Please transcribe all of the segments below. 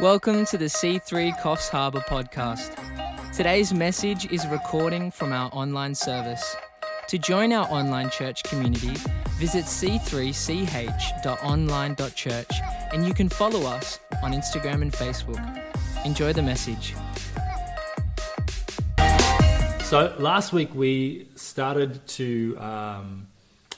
Welcome to the C3 Coffs Harbour podcast. Today's message is a recording from our online service. To join our online church community, visit c3ch.online.church and you can follow us on Instagram and Facebook. Enjoy the message. So last week we started to um,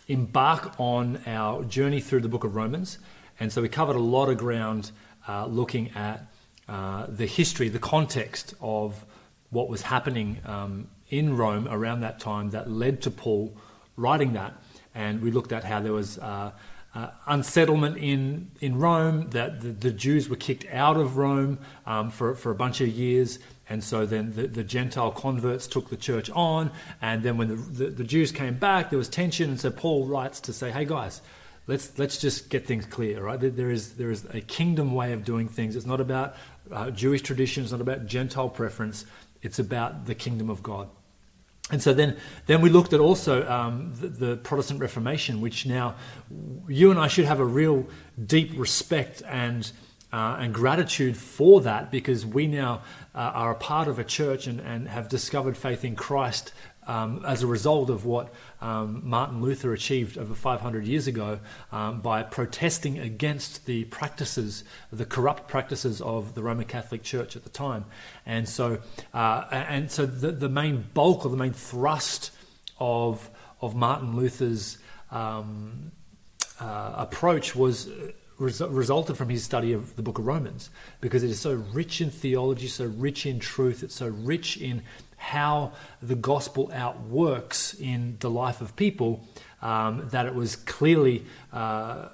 embark on our journey through the book of Romans, and so we covered a lot of ground uh, looking at uh, the history, the context of what was happening um, in Rome around that time that led to Paul writing that. And we looked at how there was uh, uh, unsettlement in, in Rome, that the, the, Jews were kicked out of Rome um, for, for a bunch of years. And so then the, the, Gentile converts took the church on. And then when the, the, the Jews came back, there was tension. And so Paul writes to say, hey guys, let's let's just get things clear, right? There is there is a kingdom way of doing things. It's not about uh, Jewish tradition. It's not about Gentile preference. It's about the kingdom of God. And so then, then we looked at also um, the, the, Protestant Reformation, which now you and I should have a real deep respect and uh, and gratitude for that because we now uh, are a part of a church and, and have discovered faith in Christ um, as a result of what um, Martin Luther achieved over 500 years ago um, by protesting against the practices, the corrupt practices of the Roman Catholic Church at the time. And so, uh, and so the, the main bulk or the main thrust of, of Martin Luther's um, uh, approach was resulted from his study of the book of Romans because it is so rich in theology, so rich in truth, it's so rich in how the gospel outworks in the life of people um, that it was clearly uh,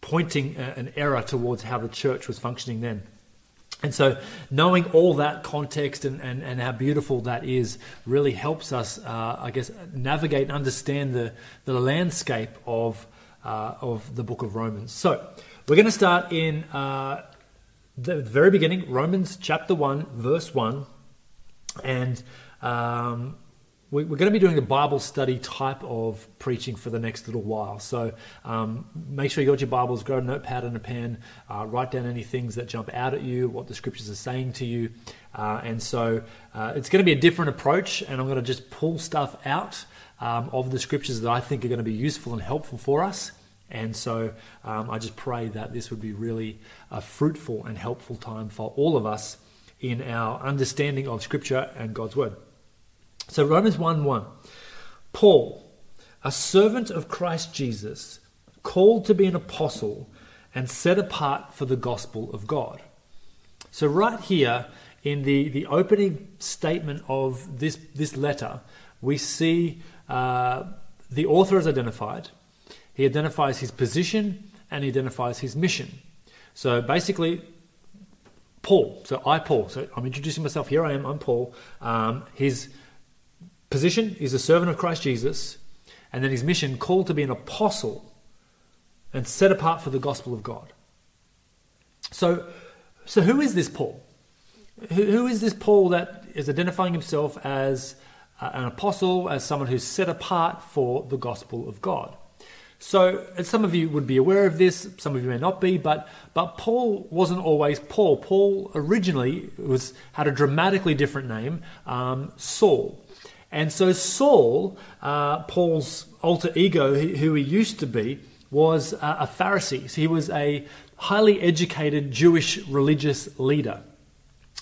pointing an error towards how the church was functioning then. And so, knowing all that context and, and, and how beautiful that is really helps us, uh, I guess, navigate and understand the, the landscape of, uh, of the book of Romans. So, we're going to start in uh, the very beginning, Romans chapter 1, verse 1. And um, we, are going to be doing a Bible study type of preaching for the next little while. So um, make sure you got your Bibles, grab a notepad and a pen, uh, write down any things that jump out at you, what the scriptures are saying to you. Uh, and so uh, it's going to be a different approach, and I'm going to just pull stuff out um, of the scriptures that I think are going to be useful and helpful for us. And so um, I just pray that this would be really a fruitful and helpful time for all of us in our understanding of Scripture and God's Word. So, Romans 1 1. Paul, a servant of Christ Jesus, called to be an apostle and set apart for the gospel of God. So, right here in the, the opening statement of this, this letter, we see uh, the author is identified. He identifies his position and he identifies his mission. So, basically, Paul. So I, Paul. So I'm introducing myself. Here I am. I'm Paul. Um, his position is a servant of Christ Jesus, and then his mission called to be an apostle and set apart for the gospel of God. So, so who is this Paul? Who, who is this Paul that is identifying himself as an apostle, as someone who's set apart for the gospel of God? So, some of you would be aware of this, some of you may not be, but, but Paul wasn't always Paul. Paul originally was, had a dramatically different name, um, Saul. And so, Saul, uh, Paul's alter ego, who he used to be, was a Pharisee. So he was a highly educated Jewish religious leader.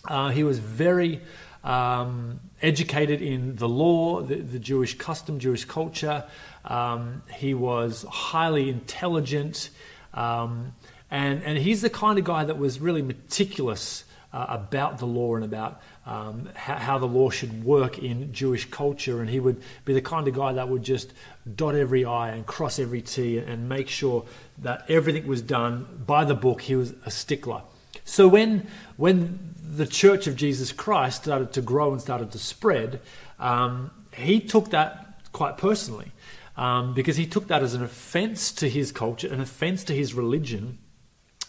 Uh, he was very um, educated in the law, the, the, Jewish custom, Jewish culture. Um, he was highly intelligent. Um, and, and he's the kind of guy that was really meticulous uh, about the law and about um, how, how, the law should work in Jewish culture. And he would be the kind of guy that would just dot every I and cross every T and make sure that everything was done by the book. He was a stickler. So when, when the Church of Jesus Christ started to grow and started to spread, um, he took that quite personally um, because he took that as an offense to his culture, an offense to his religion,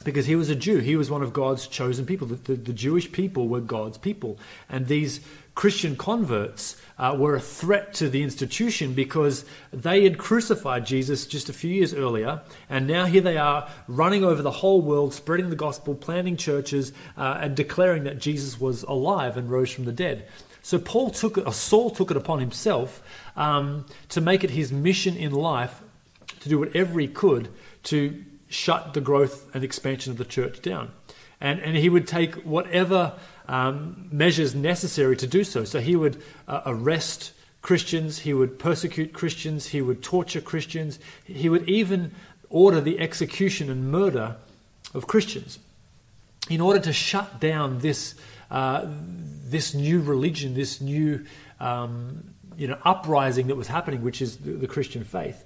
because he was a Jew. He was one of God's chosen people. The, the, the Jewish people were God's people. And these Christian converts uh, were a threat to the institution because they had crucified Jesus just a few years earlier. And now here they are running over the whole world, spreading the gospel, planting churches, uh, and declaring that Jesus was alive and rose from the dead. So Paul took it, Saul took it upon himself um, to make it his mission in life to do whatever he could to shut the growth and expansion of the church down. And, and he would take whatever um, measures necessary to do so. So he would uh, arrest Christians, he would persecute Christians, he would torture Christians, he would even order the execution and murder of Christians in order to shut down this, uh, this new religion, this new um, you know, uprising that was happening, which is the, the Christian faith.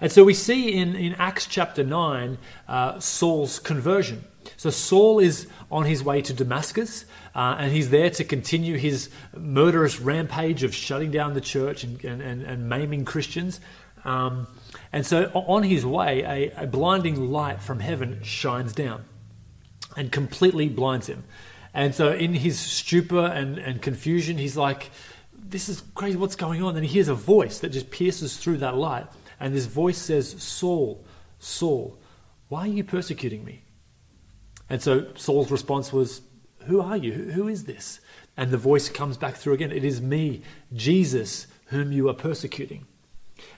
And so we see in, in Acts chapter 9 uh, Saul's conversion. So Saul is on his way to Damascus, uh, and he's there to continue his murderous rampage of shutting down the church and, and, and, and maiming Christians. Um, and so on his way, a, a blinding light from heaven shines down and completely blinds him. And so in his stupor and, and confusion, he's like, This is crazy, what's going on? And he hears a voice that just pierces through that light. And this voice says, Saul, Saul, why are you persecuting me? And so Saul's response was, Who are you? Who is this? And the voice comes back through again. It is me, Jesus, whom you are persecuting.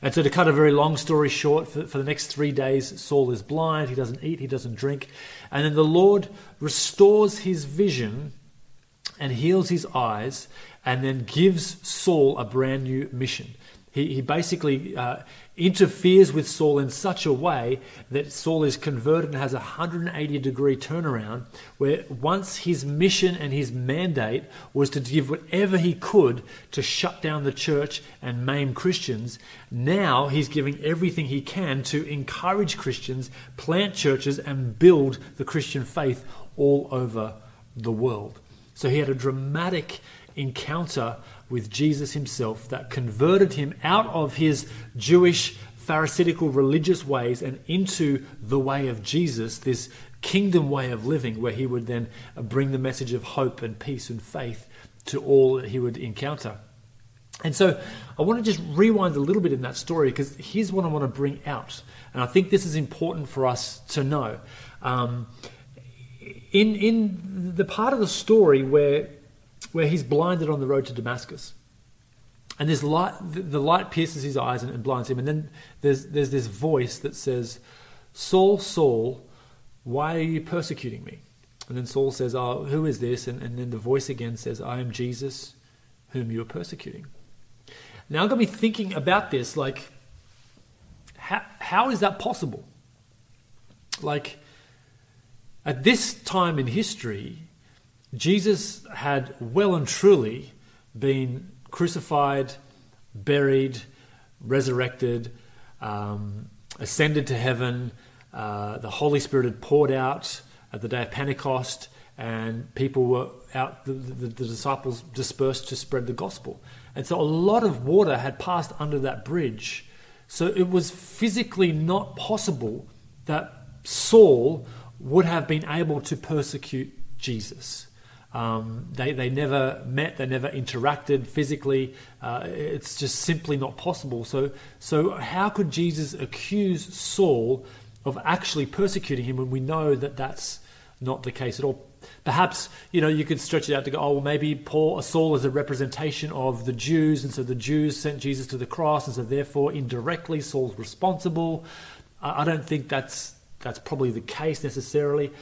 And so, to cut a very long story short, for, for, the next three days, Saul is blind. He doesn't eat, he doesn't drink. And then the Lord restores his vision and heals his eyes, and then gives Saul a brand new mission. He, he basically uh, interferes with Saul in such a way that Saul is converted and has a 180 degree turnaround, where once his mission and his mandate was to give whatever he could to shut down the church and maim Christians, now he's giving everything he can to encourage Christians, plant churches, and build the Christian faith all over the world. So he had a dramatic encounter with Jesus himself that converted him out of his Jewish Pharisaical religious ways and into the way of Jesus, this kingdom way of living, where he would then bring the message of hope and peace and faith to all that he would encounter. And so I want to just rewind a little bit in that story because here's what I want to bring out. And I think this is important for us to know. Um, in, in the part of the story where where he's blinded on the road to Damascus. And this light, the light pierces his eyes and, blinds him. And then there's, there's this voice that says, Saul, Saul, why are you persecuting me? And then Saul says, Oh, who is this? And, and then the voice again says, I am Jesus, whom you are persecuting. Now I'm going to be thinking about this like, how, how is that possible? Like, at this time in history, Jesus had well and truly been crucified, buried, resurrected, um, ascended to heaven. Uh, the Holy Spirit had poured out at the day of Pentecost, and people were out, the, the, the disciples dispersed to spread the gospel. And so a lot of water had passed under that bridge. So it was physically not possible that Saul would have been able to persecute Jesus. Um, they, they never met, they never interacted physically. Uh, it's just simply not possible. So, so, how could Jesus accuse Saul of actually persecuting him when we know that that's not the case at all? Perhaps you know you could stretch it out to go. Oh, well, maybe Paul, Saul is a representation of the Jews, and so the Jews sent Jesus to the cross, and so therefore indirectly Saul's responsible. I, I don't think that's that's probably the case necessarily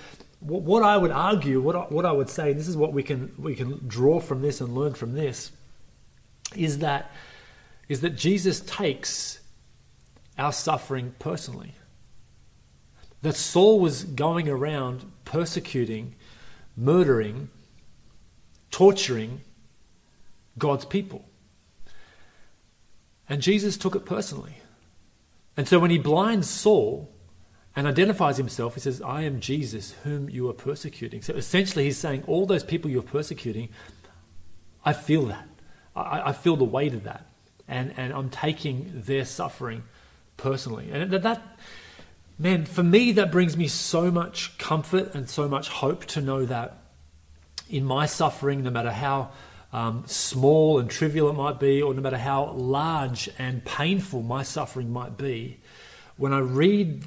what I would argue, what I, what I would say, and this is what we can we can draw from this and learn from this, is that is that Jesus takes our suffering personally. That Saul was going around persecuting, murdering, torturing God's people. And Jesus took it personally. And so when he blinds Saul, and identifies himself. He says, I am Jesus, whom you are persecuting. So essentially, he's saying, All those people you're persecuting, I feel that. I, I feel the weight of that. And, and I'm taking their suffering personally. And that, that, man, for me, that brings me so much comfort and so much hope to know that in my suffering, no matter how um, small and trivial it might be, or no matter how large and painful my suffering might be, when I read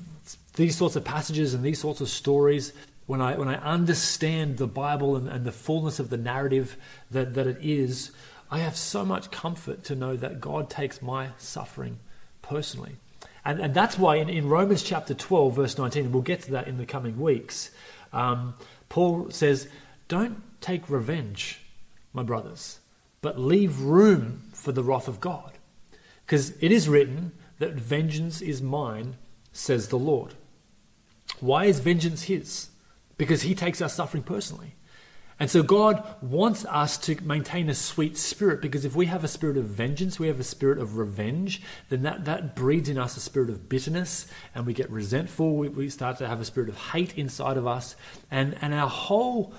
these sorts of passages and these sorts of stories, when I, when I understand the Bible and, and the fullness of the narrative that, that it is, I have so much comfort to know that God takes my suffering personally. And, and that's why in, in Romans chapter 12, verse 19, we'll get to that in the coming weeks, um, Paul says, Don't take revenge, my brothers, but leave room for the wrath of God. Because it is written that vengeance is mine, says the Lord. Why is vengeance his? Because he takes our suffering personally. And so God wants us to maintain a sweet spirit because if we have a spirit of vengeance, we have a spirit of revenge, then that, that breeds in us a spirit of bitterness and we get resentful. We, we start to have a spirit of hate inside of us. And, and our whole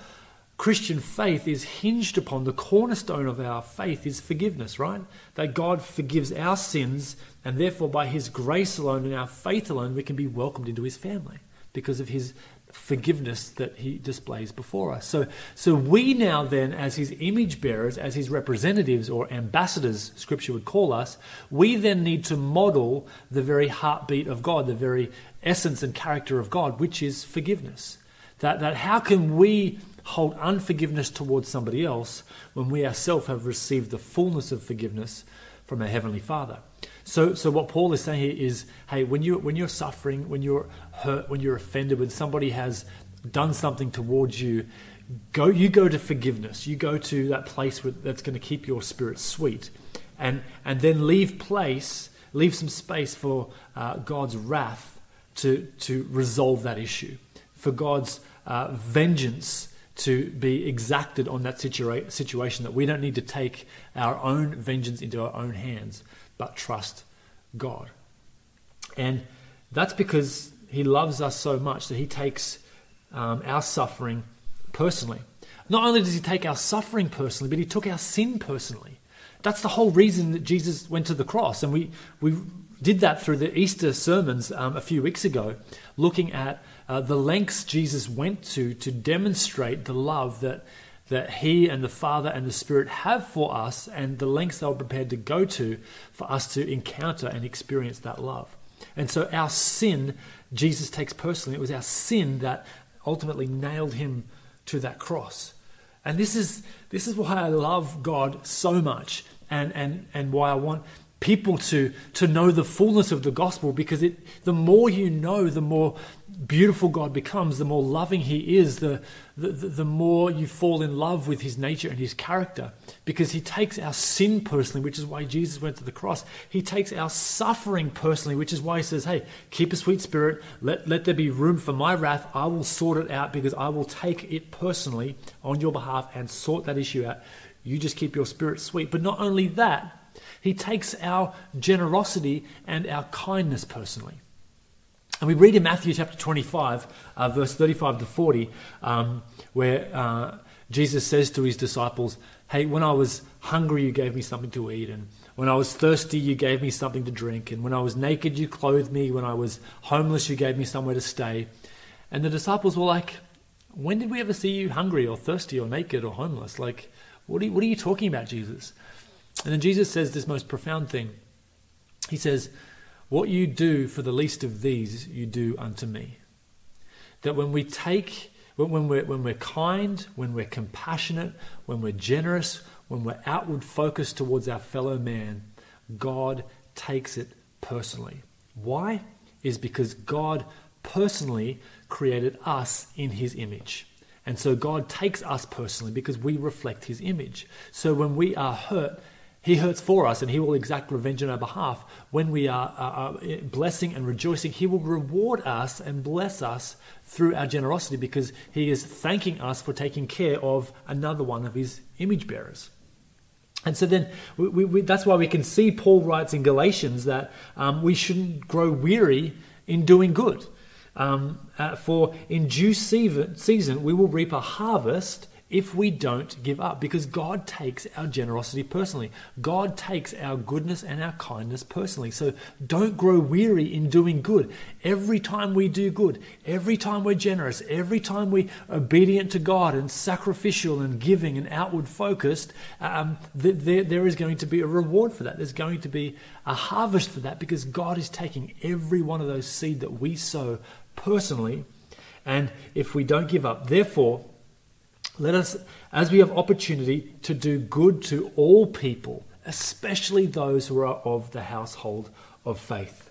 Christian faith is hinged upon the cornerstone of our faith is forgiveness, right? That God forgives our sins and therefore by his grace alone and our faith alone, we can be welcomed into his family because of his forgiveness that he displays before us. So, so we now then, as his image bearers, as his representatives or ambassadors, scripture would call us, we then need to model the very heartbeat of God, the very essence and character of God, which is forgiveness. That, that how can we hold unforgiveness towards somebody else when we ourselves have received the fullness of forgiveness from our Heavenly Father? So, so what Paul is saying here is, hey, when you when you're suffering, when you're hurt, when you're offended, when somebody has done something towards you, go you go to forgiveness. You go to that place that's going to keep your spirit sweet, and and then leave place, leave some space for uh, God's wrath to to resolve that issue, for God's uh, vengeance to be exacted on that situa- situation. That we don't need to take our own vengeance into our own hands but trust God. And that's because He loves us so much that He takes um, our suffering personally. Not only does He take our suffering personally, but He took our sin personally. That's the whole reason that Jesus went to the cross. And we, we did that through the Easter sermons um, a few weeks ago, looking at uh, the lengths Jesus went to to demonstrate the love that that He and the Father and the Spirit have for us and the lengths they were prepared to go to for us to encounter and experience that love. And so our sin, Jesus takes personally. It was our sin that ultimately nailed him to that cross. And this is, this is why I love God so much and, and, and why I want people to, to know the fullness of the gospel because it, the more you know, the more beautiful God becomes, the more loving He is, the, the, the more you fall in love with His nature and His character. Because He takes our sin personally, which is why Jesus went to the cross. He takes our suffering personally, which is why He says, Hey, keep a sweet spirit. Let, let there be room for my wrath. I will sort it out because I will take it personally on your behalf and sort that issue out. You just keep your spirit sweet. But not only that, he takes our generosity and our kindness personally. And we read in Matthew chapter 25, uh, verse 35 to 40, um, where uh, Jesus says to his disciples, Hey, when I was hungry, you gave me something to eat. And when I was thirsty, you gave me something to drink. And when I was naked, you clothed me. When I was homeless, you gave me somewhere to stay. And the disciples were like, When did we ever see you hungry or thirsty or naked or homeless? Like, what are you, what are you talking about, Jesus? And then Jesus says this most profound thing. He says, What you do for the least of these, you do unto me. That when we take, when we're, when we're kind, when we're compassionate, when we're generous, when we're outward focused towards our fellow man, God takes it personally. Why? Is because God personally created us in his image. And so God takes us personally because we reflect his image. So when we are hurt, he hurts for us and He will exact revenge on our behalf. When we are, blessing and rejoicing, He will reward us and bless us through our generosity because He is thanking us for taking care of another one of His image bearers. And so then we, we, we, that's why we can see Paul writes in Galatians that um, we shouldn't grow weary in doing good. Um, uh, for in due season, season we will reap a harvest if we don't give up because God takes our generosity personally. God takes our goodness and our kindness personally. So don't grow weary in doing good. Every time we do good, every time we're generous, every time we're obedient to God and sacrificial and giving and outward focused, um, th- there, there is going to be a reward for that. There's going to be a harvest for that because God is taking every one of those seed that we sow personally. And if we don't give up, therefore, let us, as we have opportunity, to do good to all people, especially those who are of the household of faith.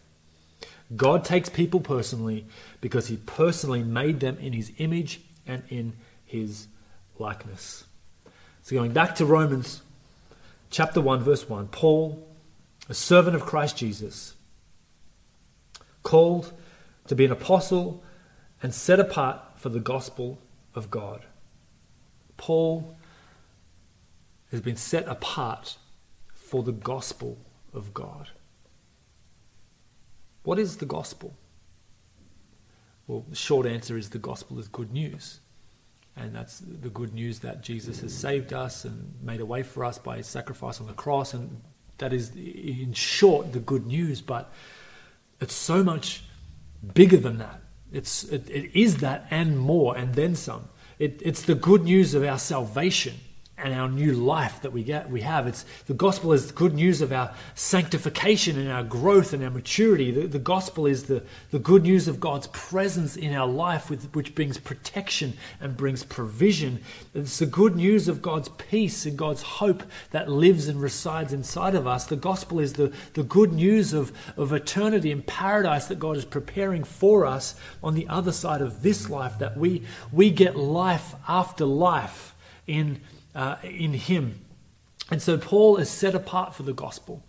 God takes people personally because he personally made them in his image and in his likeness. So, going back to Romans chapter 1, verse 1, Paul, a servant of Christ Jesus, called to be an apostle and set apart for the gospel of God. Paul has been set apart for the gospel of God. What is the gospel? Well, the short answer is the gospel is good news. And that's the good news that Jesus has saved us and made a way for us by his sacrifice on the cross. And that is, in short, the good news. But it's so much bigger than that. It's, it, it is that and more, and then some. It, it's the good news of our salvation and our new life that we get we have. It's the gospel is the good news of our sanctification and our growth and our maturity. The, the gospel is the, the good news of god's presence in our life with, which brings protection and brings provision. It's the good news of god's peace and god's hope that lives and resides inside of us. The gospel is the, the good news of, of eternity and paradise that god is preparing for us on the other side of this life that we we get life after life in uh, in Him. And so Paul is set apart for the gospel.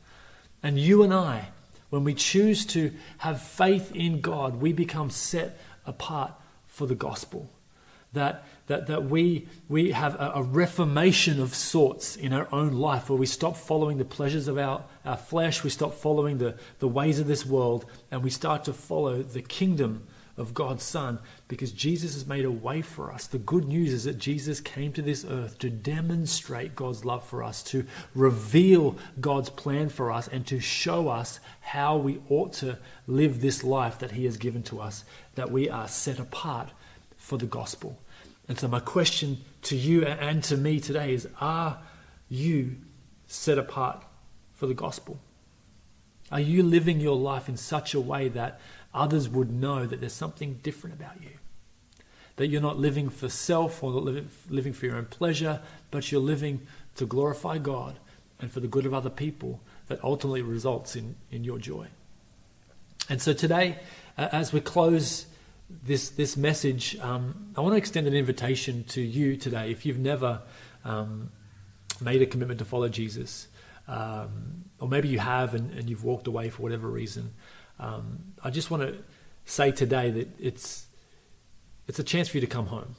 And you and I, when we choose to have faith in God, we become set apart for the gospel. That, that, that we, we have a, a reformation of sorts in our own life where we stop following the pleasures of our, our flesh, we stop following the, the ways of this world, and we start to follow the kingdom of God's Son because Jesus has made a way for us. The good news is that Jesus came to this earth to demonstrate God's love for us, to reveal God's plan for us, and to show us how we ought to live this life that He has given to us, that we are set apart for the gospel. And so, my question to you and to me today is Are you set apart for the gospel? Are you living your life in such a way that others would know that there's something different about you. That you're not living for self or living, living for your own pleasure, but you're living to glorify God and for the good of other people that ultimately results in, in your joy. And so today, uh, as we close this, this message, um, I want to extend an invitation to you today. If you've never um, made a commitment to follow Jesus, um, or maybe you have and, and, you've walked away for whatever reason, um, I just want to say today that it's it's a chance for you to come home.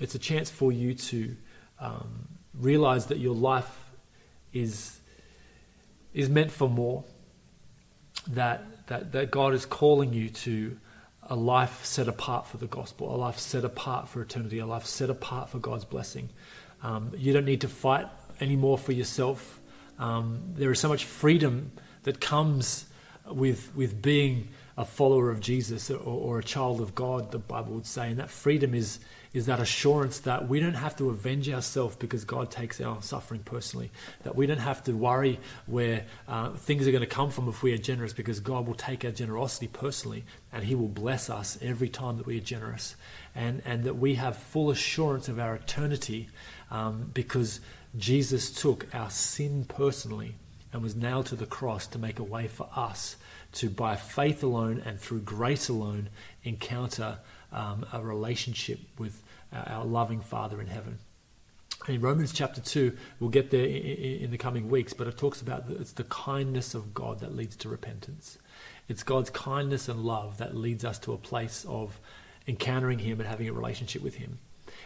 It's a chance for you to um, realize that your life is is meant for more. That that that God is calling you to a life set apart for the gospel, a life set apart for eternity, a life set apart for God's blessing. Um, you don't need to fight anymore for yourself. Um, there is so much freedom that comes with, with being a follower of Jesus or, or, a child of God, the Bible would say. And that freedom is, is that assurance that we don't have to avenge ourselves because God takes our suffering personally. That we don't have to worry where uh, things are going to come from if we are generous because God will take our generosity personally and He will bless us every time that we are generous. And, and that we have full assurance of our eternity um, because Jesus took our sin personally and was nailed to the cross to make a way for us to, by faith alone and through grace alone, encounter um, a relationship with our loving Father in heaven. In Romans chapter 2, we'll get there in the coming weeks, but it talks about it's the kindness of God that leads to repentance. It's God's kindness and love that leads us to a place of encountering Him and having a relationship with Him.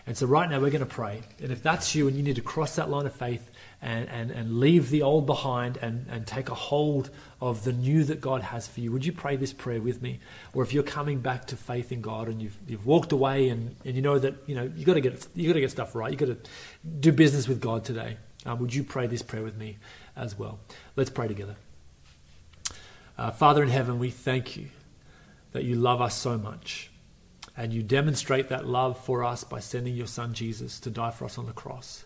And so right now we're going to pray. And if that's you and you need to cross that line of faith and, and, and leave the old behind and, and take a hold of the new that God has for you, would you pray this prayer with me? Or if you're coming back to faith in God and you've, you've walked away and, and you know that you know you got to get you got to get stuff right, you got to do business with God today. Um, would you pray this prayer with me as well? Let's pray together. Uh, Father in heaven, we thank you that you love us so much. And you demonstrate that love for us by sending your son Jesus to die for us on the cross.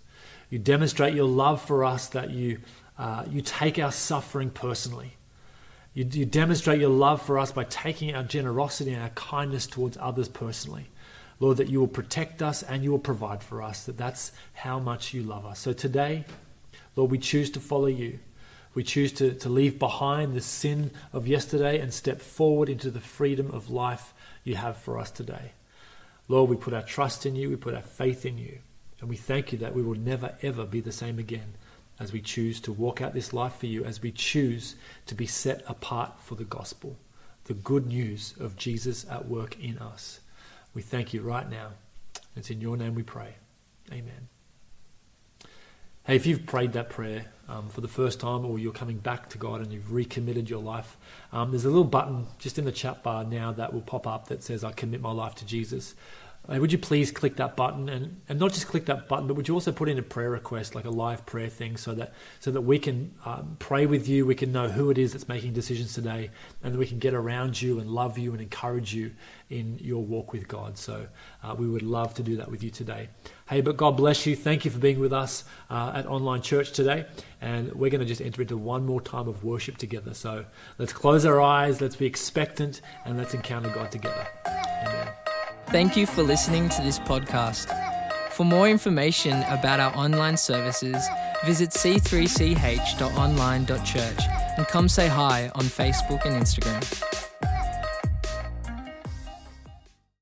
You demonstrate your love for us that you, uh, you take our suffering personally. You, you demonstrate your love for us by taking our generosity and our kindness towards others personally. Lord, that you will protect us and you will provide for us, that that's how much you love us. So today, Lord, we choose to follow you. We choose to, to leave behind the sin of yesterday and step forward into the freedom of life you have for us today. Lord, we put our trust in you, we put our faith in you, and we thank you that we will never, ever be the same again as we choose to walk out this life for you, as we choose to be set apart for the gospel, the good news of Jesus at work in us. We thank you right now. It's in your name we pray. Amen. Hey, if you've prayed that prayer um, for the first time or you're coming back to God and you've recommitted your life, um, there's a little button just in the chat bar now that will pop up that says, I commit my life to Jesus. Uh, would you please click that button and, and not just click that button, but would you also put in a prayer request, like a live prayer thing, so that so that we can um, pray with you, we can know who it is that's making decisions today, and we can get around you and love you and encourage you in your walk with God. So uh, we would love to do that with you today. Hey, but God bless you. Thank you for being with us uh, at Online Church today, and we're going to just enter into one more time of worship together. So let's close our eyes, let's be expectant, and let's encounter God together. Thank you for listening to this podcast. For more information about our online services, visit c3ch.online.church and come say hi on Facebook and Instagram.